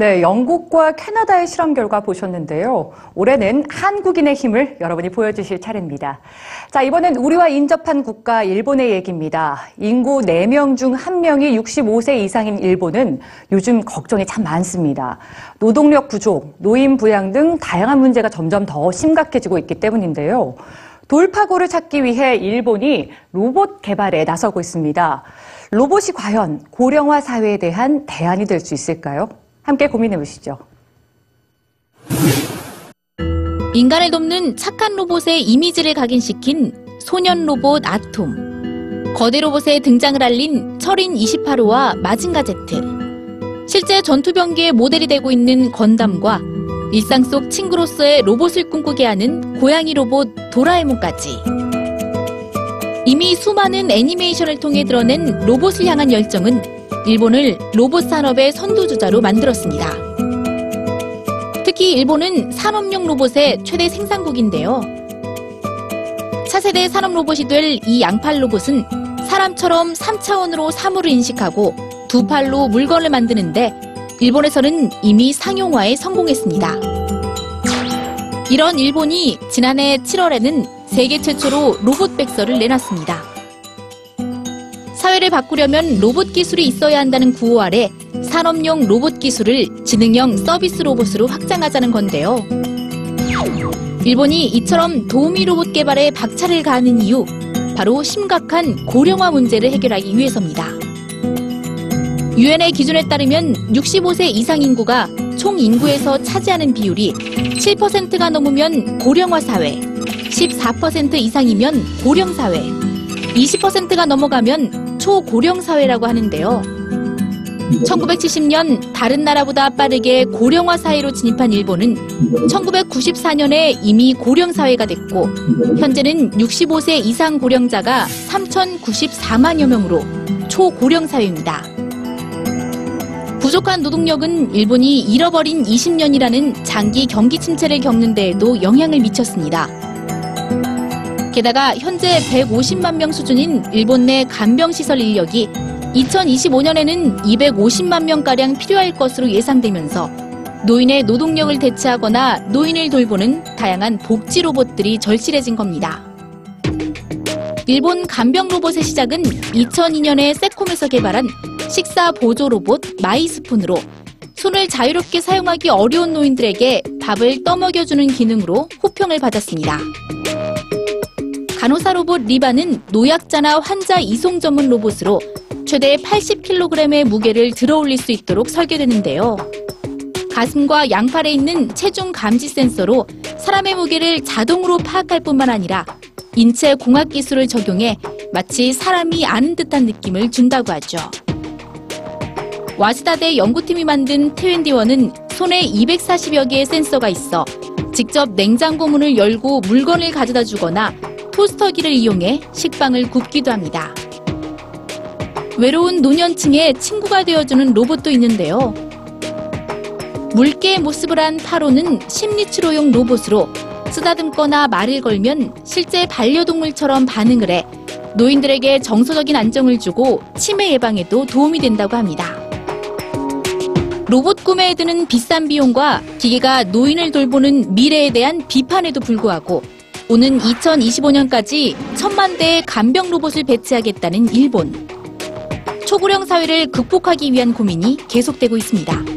네, 영국과 캐나다의 실험 결과 보셨는데요. 올해는 한국인의 힘을 여러분이 보여주실 차례입니다. 자, 이번엔 우리와 인접한 국가 일본의 얘기입니다. 인구 4명 중 1명이 65세 이상인 일본은 요즘 걱정이 참 많습니다. 노동력 부족, 노인 부양 등 다양한 문제가 점점 더 심각해지고 있기 때문인데요. 돌파구를 찾기 위해 일본이 로봇 개발에 나서고 있습니다. 로봇이 과연 고령화 사회에 대한 대안이 될 수 있을까요? 함께 고민해 보시죠. 인간을 돕는 착한 로봇의 이미지를 각인시킨 소년 로봇 아톰. 거대 로봇의 등장을 알린 철인 28호와 마징가 제트. 실제 전투 병기의 모델이 되고 있는 건담과 일상 속 친구로서의 로봇을 꿈꾸게 하는 고양이 로봇 도라에몽까지. 이미 수많은 애니메이션을 통해 드러낸 로봇을 향한 열정은 일본을 로봇 산업의 선두주자로 만들었습니다. 특히 일본은 산업용 로봇의 최대 생산국인데요. 차세대 산업 로봇이 될 이 양팔 로봇은 사람처럼 3차원으로 사물을 인식하고 두 팔로 물건을 만드는데 일본에서는 이미 상용화에 성공했습니다. 이런 일본이 지난해 7월에는 세계 최초로 로봇 백서를 내놨습니다. 사회를 바꾸려면 로봇 기술이 있어야 한다는 구호 아래 산업용 로봇 기술을 지능형 서비스 로봇으로 확장하자는 건데요. 일본이 이처럼 도우미 로봇 개발에 박차를 가하는 이유, 바로 심각한 고령화 문제를 해결하기 위해서입니다. 유엔의 기준에 따르면 65세 이상 인구가 총 인구에서 차지하는 비율이 7%가 넘으면 고령화 사회, 14% 이상이면 고령 사회, 20%가 넘어가면 초고령 사회라고 하는데요. 1970년 다른 나라보다 빠르게 고령화 사회로 진입한 일본은 1994년에 이미 고령 사회가 됐고 현재는 65세 이상 고령자가 3,094만여 명으로 초고령 사회입니다. 부족한 노동력은 일본이 잃어버린 20년이라는 장기 경기 침체를 겪는 데에도 영향을 미쳤습니다. 게다가 현재 150만 명 수준인 일본 내 간병시설 인력이 2025년에는 250만 명가량 필요할 것으로 예상되면서 노인의 노동력을 대체하거나 노인을 돌보는 다양한 복지 로봇들이 절실해진 겁니다. 일본 간병 로봇의 시작은 2002년에 세콤에서 개발한 식사 보조 로봇 My Spoon으로 손을 자유롭게 사용하기 어려운 노인들에게 밥을 떠먹여주는 기능으로 호평을 받았습니다. 간호사 로봇 RIBA는 노약자나 환자 이송 전문 로봇으로 최대 80kg의 무게를 들어올릴 수 있도록 설계되는데요. 가슴과 양팔에 있는 체중 감지 센서로 사람의 무게를 자동으로 파악할 뿐만 아니라 인체 공학 기술을 적용해 마치 사람이 아는 듯한 느낌을 준다고 하죠. 와시다대 연구팀이 만든 트웬디원은 손에 240여 개의 센서가 있어 직접 냉장고 문을 열고 물건을 가져다 주거나 토스터기를 이용해 식빵을 굽기도 합니다. 외로운 노년층의 친구가 되어주는 로봇도 있는데요. 물개의 모습을 한 타로는 심리치료용 로봇으로 쓰다듬거나 말을 걸면 실제 반려동물처럼 반응을 해 노인들에게 정서적인 안정을 주고 치매 예방에도 도움이 된다고 합니다. 로봇 구매에 드는 비싼 비용과 기계가 노인을 돌보는 미래에 대한 비판에도 불구하고 오는 2025년까지 천만 대의 간병 로봇을 배치하겠다는 일본. 초고령 사회를 극복하기 위한 고민이 계속되고 있습니다.